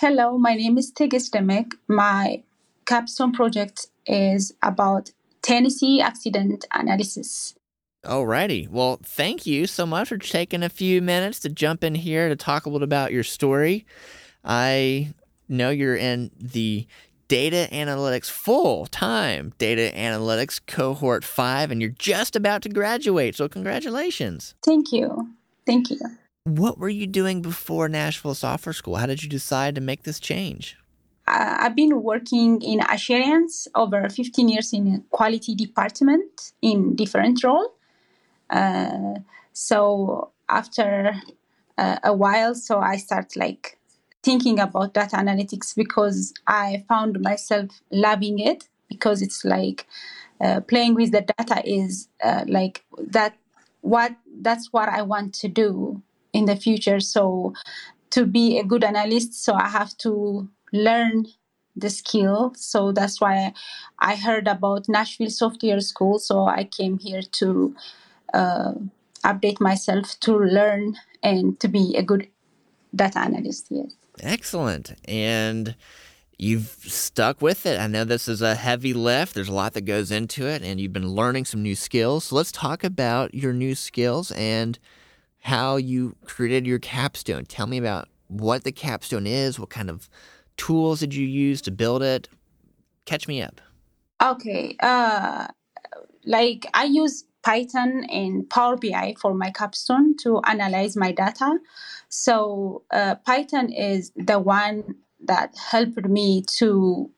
Hello, my name is Tigist Demek. My capstone project is about Tennessee accident analysis. Alrighty. Well, thank you so much for taking a few minutes to jump in here to talk a little about your story. I know you're in the data analytics full time data analytics cohort five, and you're just about to graduate. So, congratulations. Thank you. Thank you. What were you doing before Nashville Software School? How did you decide to make this change? I've been working in assurance over 15 years in quality department in different role. Uh, so after uh, a while, so I start like thinking about data analytics because I found myself loving it because it's like uh, playing with the data is uh, like that. What that's what I want to do in the future. So to be a good analyst, so I have to learn the skill. So that's why I heard about Nashville Software School. So I came here to uh, update myself to learn and to be a good data analyst. Yes. Excellent. And you've stuck with it. I know this is a heavy lift. There's a lot that goes into it, and you've been learning some new skills. So let's talk about your new skills and how you created your capstone. Tell me about what the capstone is, what kind of tools did you use to build it? Catch me up. Okay. Uh, like I use Python and Power BI for my capstone to analyze my data. So uh, Python is the one that helped me to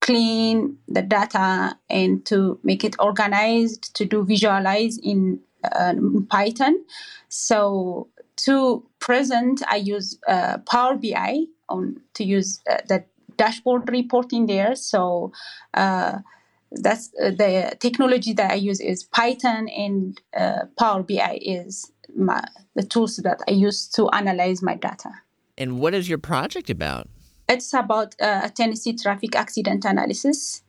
clean the data and to make it organized, to do visualize in, uh, Python. So to present, I use uh, Power BI on to use uh, the dashboard reporting there. So uh, that's uh, the technology that I use is Python and uh, Power BI is my, the tools that I use to analyze my data. And what is your project about? It's about uh, Tennessee traffic accident analysis.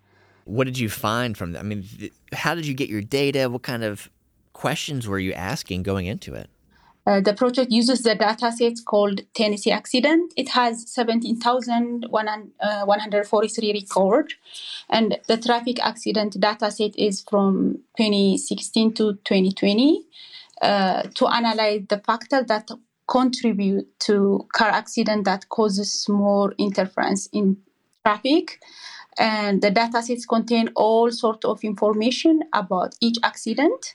What did you find from that? I mean, th- how did you get your data? What kind of questions were you asking going into it? Uh, the project uses the data set called Tennessee Accident. It has 17,143 uh, records, and the traffic accident data set is from 2016 to 2020 uh, to analyze the factors that contribute to car accident that causes more interference in traffic and the data sets contain all sorts of information about each accident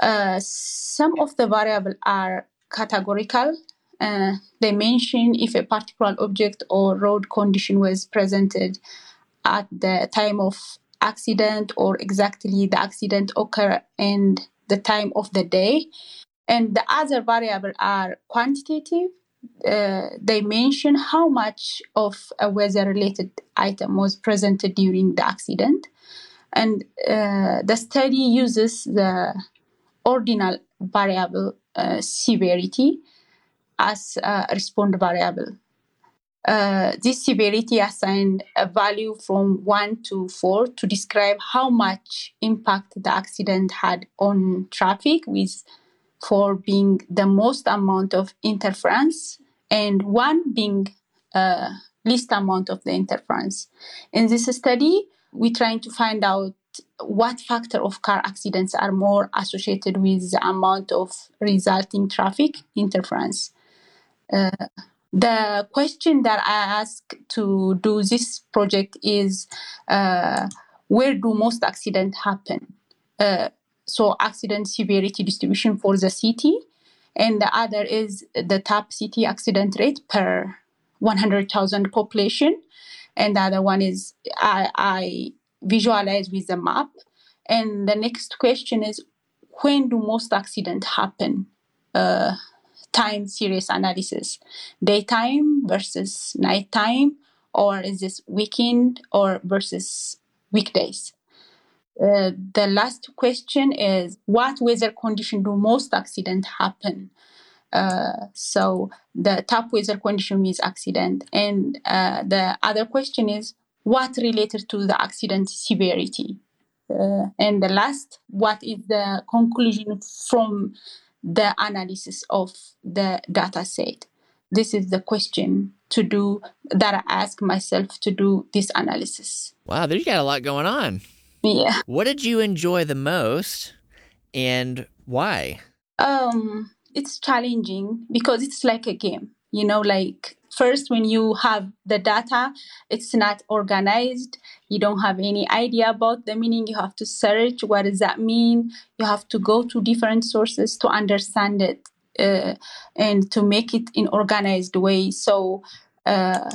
uh, some of the variables are categorical. Uh, they mention if a particular object or road condition was presented at the time of accident or exactly the accident occurred and the time of the day. And the other variable are quantitative. Uh, they mention how much of a weather related item was presented during the accident. And uh, the study uses the ordinal variable uh, severity as a respond variable. Uh, this severity assigned a value from 1 to 4 to describe how much impact the accident had on traffic, with 4 being the most amount of interference and 1 being uh, least amount of the interference. In this study, we're trying to find out what factor of car accidents are more associated with the amount of resulting traffic interference. Uh, the question that I ask to do this project is uh, where do most accidents happen? Uh, so accident severity distribution for the city, and the other is the top city accident rate per 100,000 population, and the other one is I, I visualize with the map. And the next question is when do most accidents happen? Uh, time series analysis, daytime versus nighttime, or is this weekend or versus weekdays? Uh, the last question is what weather condition do most accidents happen? Uh, so the top weather condition means accident, and uh, the other question is what related to the accident severity. Uh, and the last, what is the conclusion from the analysis of the data set? This is the question to do that I ask myself to do this analysis. Wow, there you got a lot going on. Yeah. What did you enjoy the most and why? Um, it's challenging because it's like a game. You know, like first when you have the data, it's not organized. You don't have any idea about the meaning. You have to search what does that mean. You have to go to different sources to understand it uh, and to make it in organized way. So uh,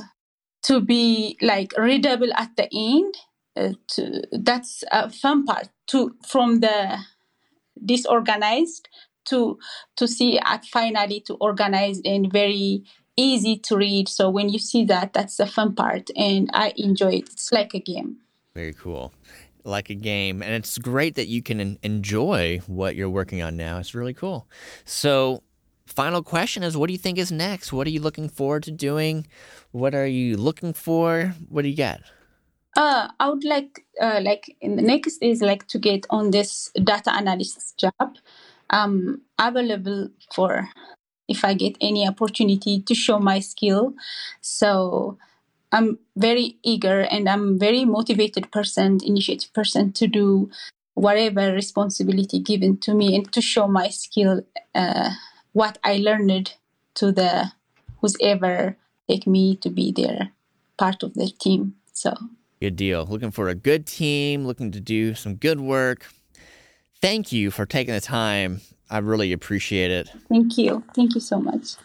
to be like readable at the end, uh, to, that's a fun part. To from the disorganized to to see at finally to organize and very easy to read. So when you see that, that's the fun part, and I enjoy it. It's like a game. Very cool. Like a game. And it's great that you can enjoy what you're working on now. It's really cool. So, final question is what do you think is next? What are you looking forward to doing? What are you looking for? What do you got? Uh, I would like, uh, like in the next is like to get on this data analysis job. I'm available for if I get any opportunity to show my skill. So I'm very eager and I'm very motivated person, initiative person to do whatever responsibility given to me and to show my skill, uh, what I learned to the who's ever take me to be their part of the team. So good deal. Looking for a good team, looking to do some good work. Thank you for taking the time I really appreciate it. Thank you. Thank you so much.